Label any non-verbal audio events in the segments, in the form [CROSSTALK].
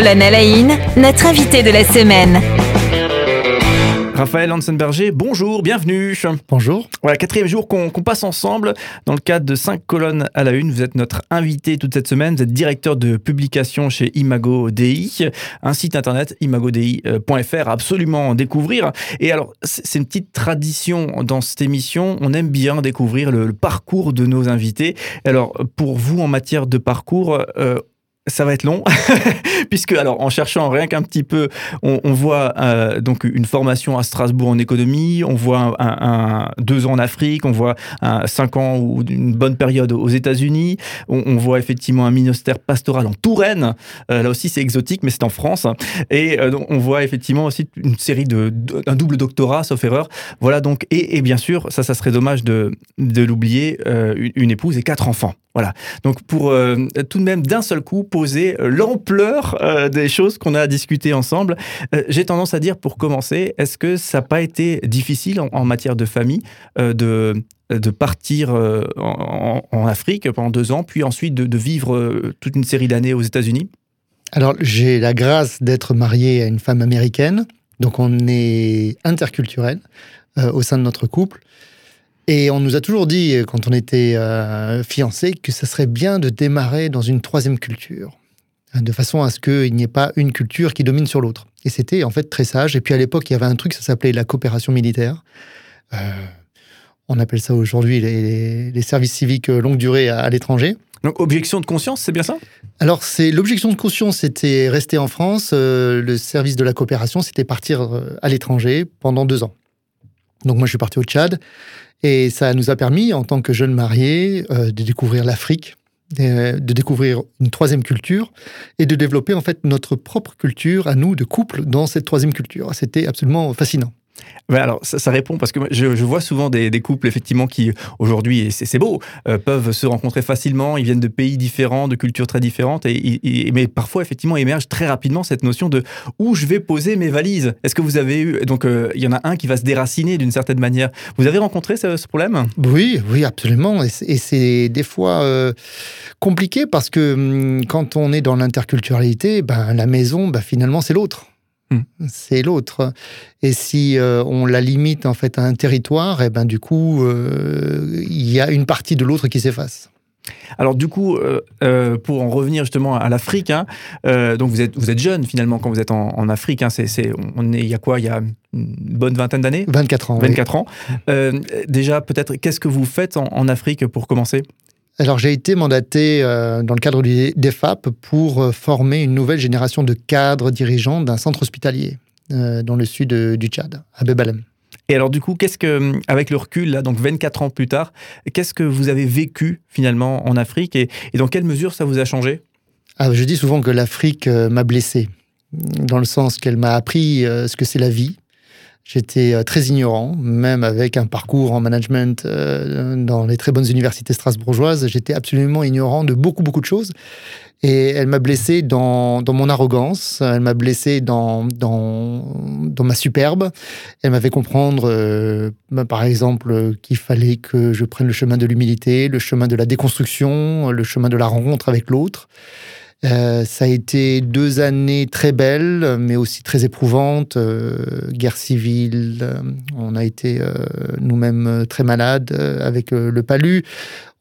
la une, notre invité de la semaine. Raphaël Hansenberger, bonjour, bienvenue. Bonjour. Voilà, quatrième jour qu'on passe ensemble dans le cadre de 5 colonnes à la une. Vous êtes notre invité toute cette semaine. Vous êtes directeur de publication chez Imago DI, un site internet imagodi.fr absolument découvrir. Et alors, c'est une petite tradition dans cette émission. On aime bien découvrir le, parcours de nos invités. Alors, pour vous, en matière de parcours, euh, ça va être long, [LAUGHS] puisque alors en cherchant rien qu'un petit peu, on, voit euh, donc une formation à Strasbourg en économie, on voit un, deux ans en Afrique, on voit un, cinq ans ou une bonne période aux États-Unis, on, voit effectivement un ministère pastoral en Touraine, euh, là aussi c'est exotique, mais c'est en France, et euh, on voit effectivement aussi une série de, un double doctorat, sauf erreur, voilà donc et, bien sûr ça, ça serait dommage de, de l'oublier, une épouse et quatre enfants. Voilà. Donc pour euh, tout de même d'un seul coup euh, l'ampleur euh, des choses qu'on a à discuter ensemble, j'ai tendance à dire pour commencer, est-ce que ça n'a pas été difficile en, matière de famille de de partir en, Afrique pendant deux ans, puis ensuite de, vivre toute une série d'années aux États-Unis? Alors j'ai la grâce d'être marié à une femme américaine, donc on est interculturel au sein de notre couple. Et on nous a toujours dit, quand on était euh, fiancés, que ça serait bien de démarrer dans une troisième culture, de façon à ce qu'il n'y ait pas une culture qui domine sur l'autre. Et c'était en fait très sage. Et puis à l'époque, il y avait un truc, ça s'appelait la coopération militaire. Euh, on appelle ça aujourd'hui les, services civiques longue durée à, l'étranger. Donc objection de conscience, c'est bien ça? Alors c'est l'objection de conscience, c'était rester en France. Euh, le service de la coopération, c'était partir à l'étranger pendant deux ans. Donc moi, je suis parti au Tchad. Et ça nous a permis, en tant que jeunes mariés, euh, de découvrir l'Afrique, de, découvrir une troisième culture et de développer en fait notre propre culture à nous de couple dans cette troisième culture. C'était absolument fascinant alors, ça, répond parce que je, vois souvent des, couples, effectivement, qui aujourd'hui, c'est beau, euh, peuvent se rencontrer facilement. Ils viennent de pays différents, de cultures très différentes, et, mais parfois, effectivement, émerge très rapidement cette notion de où je vais poser mes valises? Est-ce que vous avez eu. Donc, euh, il y en a un qui va se déraciner d'une certaine manière. Vous avez rencontré ce, problème? Oui, oui, absolument. Et c'est des fois euh, compliqué parce que hum, quand on est dans l'interculturalité, ben, la maison, ben, finalement, c'est l'autre. Hmm. C'est l'autre. Et si euh, on la limite en fait à un territoire, et eh ben du coup, euh, il y a une partie de l'autre qui s'efface. Alors du coup, euh, pour en revenir justement à l'Afrique, hein, donc vous êtes, vous êtes jeune finalement quand vous êtes en, Afrique. Hein, c'est, on est, il y a quoi Il y a une bonne vingtaine d'années? 24 ans. 24 ans. déjà, peut-être, qu'est-ce que vous faites en Afrique pour commencer? Alors j'ai été mandaté euh, dans le cadre du DEFAP pour euh, former une nouvelle génération de cadres dirigeants d'un centre hospitalier euh, dans le sud du Tchad, à Bebalem. Et alors du coup, qu'est-ce que, avec le recul, là, donc 24 ans plus tard, qu'est-ce que vous avez vécu finalement en Afrique et, dans quelle mesure ça vous a changé? Ah, Je dis souvent que l'Afrique m'a blessé, dans le sens qu'elle m'a appris ce que c'est la vie, J'étais euh, très ignorant, même avec un parcours en management euh, dans les très bonnes universités strasbourgeoises. J'étais absolument ignorant de beaucoup, beaucoup de choses. Et elle m'a blessé dans, dans, mon arrogance, elle m'a blessé dans, dans, dans, ma superbe. Elle m'a fait comprendre, euh, bah, par exemple, qu'il fallait que je prenne le chemin de l'humilité, le chemin de la déconstruction, le chemin de la rencontre avec l'autre. Euh, ça a été deux années très belles, mais aussi très éprouvantes. Euh, guerre civile, euh, on a été nous-mêmes très malades avec le palu.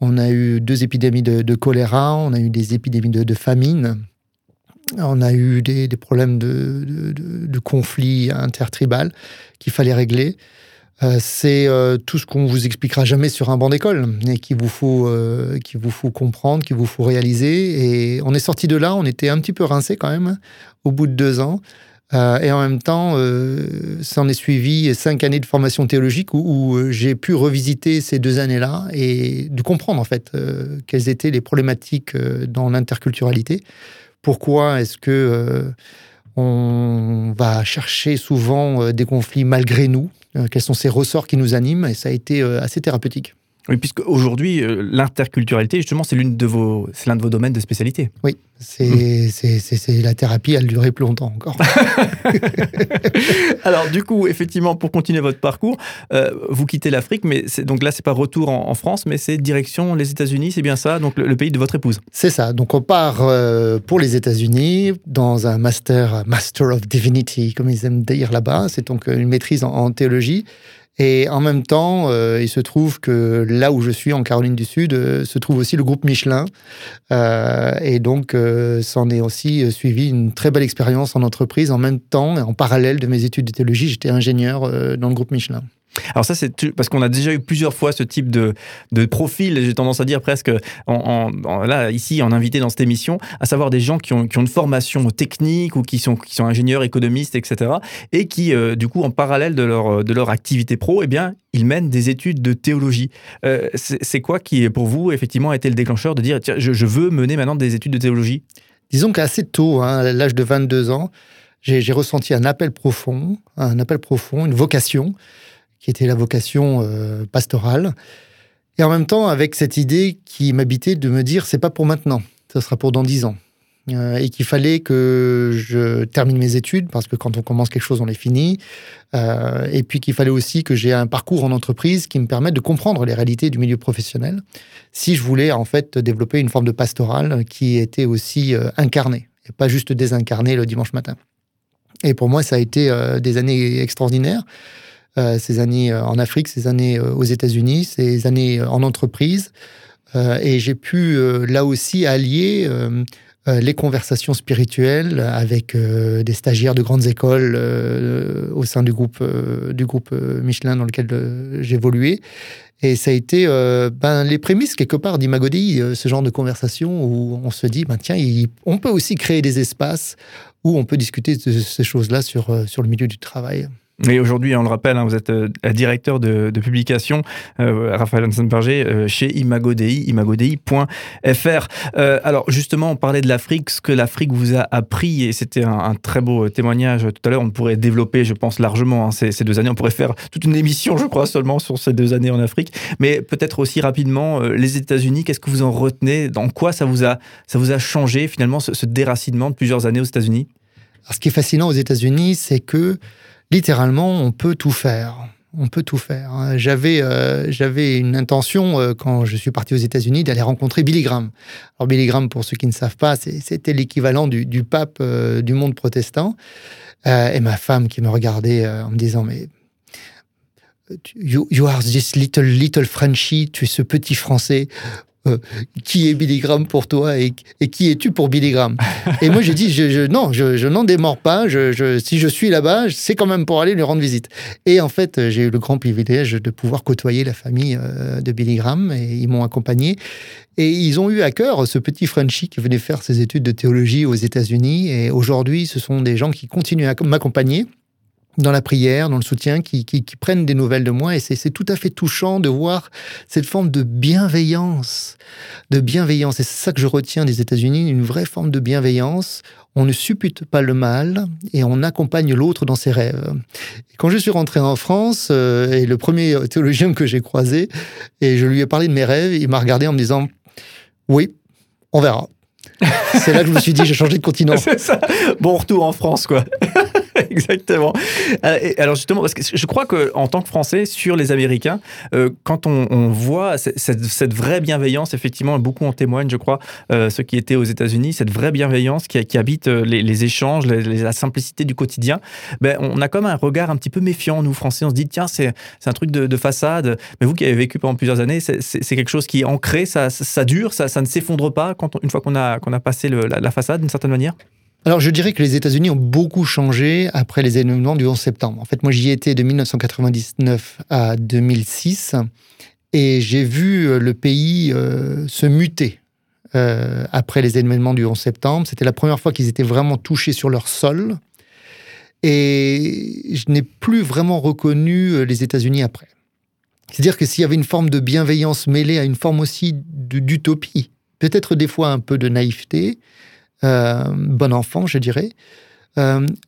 On a eu deux épidémies de, choléra, on a eu des épidémies de, famine. On a eu des, problèmes de, conflits intertribal qu'il fallait régler. Euh, c'est euh, tout ce qu'on vous expliquera jamais sur un banc d'école et qu'il vous faut, euh, vous faut comprendre, qu'il vous faut réaliser. Et on est sorti de là, on était un petit peu rincé quand même au bout de deux ans. et en même temps, s'en est suivi cinq années de formation théologique où, j'ai pu revisiter ces deux années-là et de comprendre en fait quelles étaient les problématiques dans l'interculturalité. Pourquoi est-ce que on va chercher souvent des conflits malgré nous? Quels sont ces ressorts qui nous animent, et ça a été euh, assez thérapeutique. Oui, puisque aujourd'hui, euh, l'interculturalité, justement, c'est l'une de vos, c'est l'un de vos domaines de spécialité. Oui, c'est, c'est, c'est, la thérapie, elle durait plus longtemps encore. [LAUGHS] Alors, du coup, effectivement, pour continuer votre parcours, euh, vous quittez l'Afrique, mais c'est, donc là, c'est pas retour en, France, mais c'est direction les États-Unis, c'est bien ça, donc le, pays de votre épouse. C'est ça. Donc, on part euh, pour les États-Unis dans un master, Master of Divinity, comme ils aiment dire là-bas. C'est donc une maîtrise en, en théologie. Et en même temps, euh, il se trouve que là où je suis, en Caroline du Sud, euh, se trouve aussi le groupe Michelin. Euh, et donc, s'en est aussi suivi une très belle expérience en entreprise en même temps et en parallèle de mes études de théologie. J'étais ingénieur dans le groupe Michelin. Alors ça, c'est parce qu'on a déjà eu plusieurs fois ce type de, de profil, j'ai tendance à dire presque, là, ici, en invité dans cette émission, à savoir des gens qui ont, qui ont une formation technique ou qui sont, qui sont ingénieurs, économistes, etc. Et qui, euh, du coup, en parallèle de leur, de leur activité pro, eh bien, ils mènent des études de théologie. Euh, c'est quoi qui, pour vous, effectivement, a été le déclencheur de dire, tiens, je, veux mener maintenant des études de théologie? Disons qu'assez tôt, hein, à l'âge de 22 ans, j'ai ressenti un appel profond, un appel profond, une vocation qui était la vocation euh, pastorale. Et en même temps, avec cette idée qui m'habitait de me dire, c'est pas pour maintenant, ça sera pour dans dix ans. Euh, et qu'il fallait que je termine mes études, parce que quand on commence quelque chose, on les finit. Euh, et puis qu'il fallait aussi que j'ai un parcours en entreprise qui me permette de comprendre les réalités du milieu professionnel, si je voulais en fait développer une forme de pastorale qui était aussi incarnée, et pas juste désincarnée le dimanche matin. Et pour moi, ça a été des années extraordinaires. Euh, ces années euh, en Afrique, ces années euh, aux États-Unis, ces années en entreprise. et j'ai pu là aussi allier les conversations spirituelles avec des stagiaires de grandes écoles au sein du groupe, du groupe Michelin dans lequel j'évoluais. Et ça a été ben, les prémices, quelque part, d'Imagodi, ce genre de conversation où on se dit, ben, tiens, on peut aussi créer des espaces où on peut discuter de ces choses-là sur, sur le milieu du travail. Et aujourd'hui, on le rappelle, hein, vous êtes euh, directeur de, publication, euh, Raphaël Hansenberger, euh, chez ImagoDI, imagodI.fr. alors justement, on parlait de l'Afrique, ce que l'Afrique vous a appris, et c'était un, très beau témoignage tout à l'heure. On pourrait développer, je pense, largement hein, ces, deux années. On pourrait faire toute une émission, je crois, seulement sur ces deux années en Afrique. Mais peut-être aussi rapidement, les États-Unis, qu'est-ce que vous en retenez? Dans quoi ça vous a, ça vous a changé finalement ce, ce déracinement de plusieurs années aux États-Unis? Ce qui est fascinant aux États-Unis, c'est que littéralement, on peut tout faire. On peut tout faire. Hein. J'avais euh, j'avais une intention euh, quand je suis parti aux États-Unis d'aller rencontrer Billy Graham. Alors Billy Graham, pour ceux qui ne savent pas, c'était l'équivalent du, pape euh, du monde protestant. et ma femme qui me regardait en me disant mais you, you, are this little little Frenchie, tu es ce petit Français. Euh, qui est Billy Graham pour toi et, qui es-tu pour Billy Graham Et moi, j'ai dit, je, non, je, n'en démords pas. Je, si je suis là-bas, c'est quand même pour aller lui rendre visite. Et en fait, j'ai eu le grand privilège de pouvoir côtoyer la famille euh, de Billy Graham et ils m'ont accompagné. Et ils ont eu à cœur ce petit Frenchie qui venait faire ses études de théologie aux États-Unis. Et aujourd'hui, ce sont des gens qui continuent à m'accompagner dans la prière, dans le soutien, qui, qui, prennent des nouvelles de moi. Et c'est tout à fait touchant de voir cette forme de bienveillance. De bienveillance. Et c'est ça que je retiens des États-Unis, une vraie forme de bienveillance. On ne suppute pas le mal et on accompagne l'autre dans ses rêves. quand je suis rentré en France, euh, et le premier théologien que j'ai croisé, et je lui ai parlé de mes rêves, il m'a regardé en me disant Oui, on verra. c'est là que je me suis dit, j'ai changé de continent. [LAUGHS] ça. Bon retour en France, quoi. Exactement. Euh, alors justement, parce que je crois qu'en tant que Français, sur les Américains, euh, quand on, voit cette, vraie bienveillance, effectivement, beaucoup en témoignent, je crois, euh, ceux qui étaient aux États-Unis, cette vraie bienveillance qui, habite les, échanges, la simplicité du quotidien, ben, on a comme un regard un petit peu méfiant, nous, Français. On se dit, tiens, c'est un truc de, façade. Mais vous qui avez vécu pendant plusieurs années, c'est quelque chose qui est ancré, ça, dure, ça, ne s'effondre pas quand une fois qu'on a, passé la façade d'une certaine manière? Alors, je dirais que les États-Unis ont beaucoup changé après les événements du 11 septembre. En fait, moi, j'y étais de 1999 à 2006 et j'ai vu euh, le pays euh, se muter euh, après les événements du 11 septembre. C'était la première fois qu'ils étaient vraiment touchés sur leur sol. Et je n'ai plus vraiment reconnu les États-Unis après. C'est-à-dire que s'il y avait une forme de bienveillance mêlée à une forme aussi d'utopie, peut-être des fois un peu de naïveté, bon enfant, je dirais.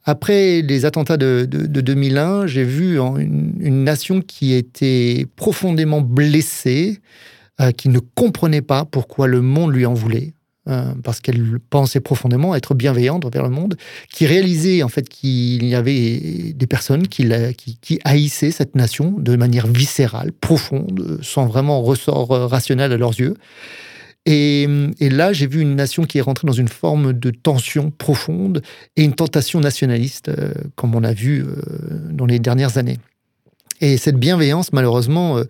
après les attentats de, 2001, j'ai vu une, nation qui était profondément blessée, qui ne comprenait pas pourquoi le monde lui en voulait. Euh, parce qu'elle pensait profondément être bienveillante envers le monde, qui réalisait en fait qu'il y avait des personnes qui, haïssaient cette nation de manière viscérale, profonde, sans vraiment ressort euh, rationnel à leurs yeux. Et, là, j'ai vu une nation qui est rentrée dans une forme de tension profonde et une tentation nationaliste, euh, comme on a vu dans les dernières années. Et cette bienveillance, malheureusement,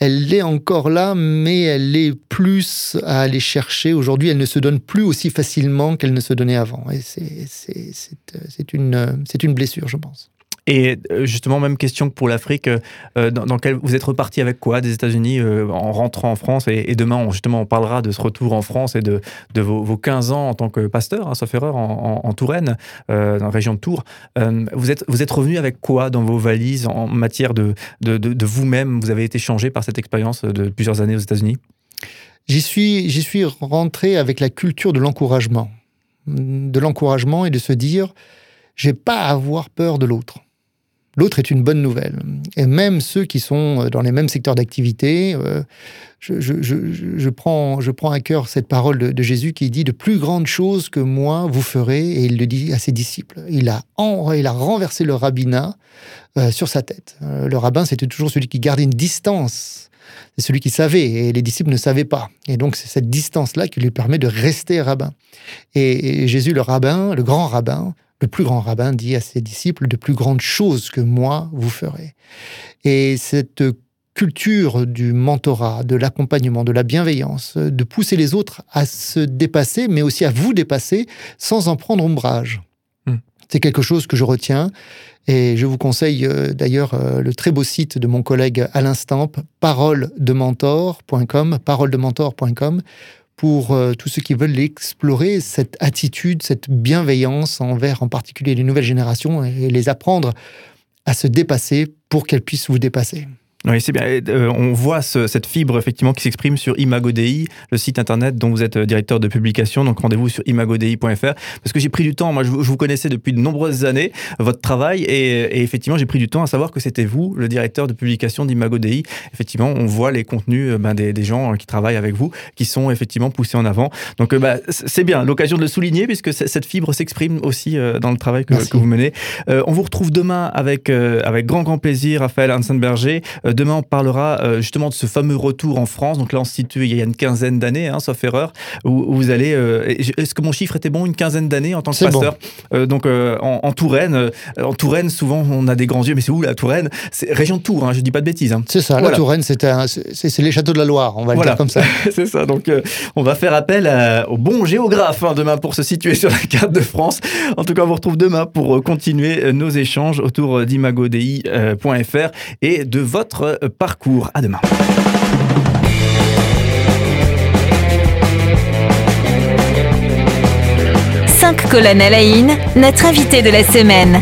elle est encore là, mais elle est plus à aller chercher. Aujourd'hui, elle ne se donne plus aussi facilement qu'elle ne se donnait avant. Et c'est une blessure, je pense. Et euh, justement, même question que pour l'Afrique, euh, dans, vous êtes reparti avec quoi des États-Unis euh, en rentrant en France et, demain, justement, on parlera de ce retour en France et de, de vos, 15 ans en tant que pasteur, hein, sauf erreur, en, Touraine, dans la région de Tours. vous, êtes, vous êtes revenu avec quoi dans vos valises en matière de, de, de, vous-même? Vous avez été changé par cette expérience de plusieurs années aux États-Unis? J'y suis, suis rentré avec la culture de l'encouragement. De l'encouragement et de se dire, j'ai pas à avoir peur de l'autre. L'autre est une bonne nouvelle. Et même ceux qui sont euh, dans les mêmes secteurs d'activité, euh, je, prends, je prends à cœur cette parole de, Jésus qui dit De plus grandes choses que moi vous ferez, et il le dit à ses disciples. Il a, il a renversé le rabbinat euh, sur sa tête. le rabbin, c'était toujours celui qui gardait une distance. C'est celui qui savait, et les disciples ne savaient pas. Et donc, c'est cette distance-là qui lui permet de rester rabbin. et Jésus, le rabbin, le grand rabbin, le plus grand rabbin dit à ses disciples, de plus grandes choses que moi vous ferez. Et cette culture du mentorat, de l'accompagnement, de la bienveillance, de pousser les autres à se dépasser, mais aussi à vous dépasser sans en prendre ombrage. Hmm. C'est quelque chose que je retiens et je vous conseille euh, d'ailleurs euh, le très beau site de mon collègue Alain Stamp, paroledementor.com, paroledementor.com, pour euh, tous ceux qui veulent explorer cette attitude, cette bienveillance envers en particulier les nouvelles générations et les apprendre à se dépasser pour qu'elles puissent vous dépasser. Oui, c'est bien. Euh, on voit cette fibre effectivement qui s'exprime sur ImagoDI, le site internet dont vous êtes euh, directeur de publication. Donc rendez-vous sur imagodi.fr parce que j'ai pris du temps. Moi, je, vous connaissais depuis de nombreuses années votre travail et, effectivement, j'ai pris du temps à savoir que c'était vous, le directeur de publication d'ImagoDI. Effectivement, on voit les contenus euh, ben, des, gens qui travaillent avec vous, qui sont effectivement poussés en avant. Donc, bah, c'est bien l'occasion de le souligner puisque cette fibre s'exprime aussi dans le travail que, vous menez. on vous retrouve demain avec avec grand grand plaisir, Raphaël Hansenberger. Euh, demain, on parlera euh, justement de ce fameux retour en France. Donc là, on se situe il y a une quinzaine d'années, hein, sauf erreur, où, vous allez. Euh, est-ce que mon chiffre était bon Une quinzaine d'années en tant que pasteur. donc en, Touraine, en Touraine, souvent, on a des grands yeux, mais c'est où la Touraine? C'est région de Tours. Hein, je dis pas de bêtises. Hein. C'est ça. La Touraine, c'est les châteaux de la Loire. On va le dire comme ça. [LAUGHS] c'est ça. Donc on va faire appel au bon géographe demain pour se situer sur la carte de France. En tout cas, on vous retrouve demain pour continuer nos échanges autour d'imagodi.fr et de votre parcours. À demain. Cinq colonnes à la notre invité de la semaine.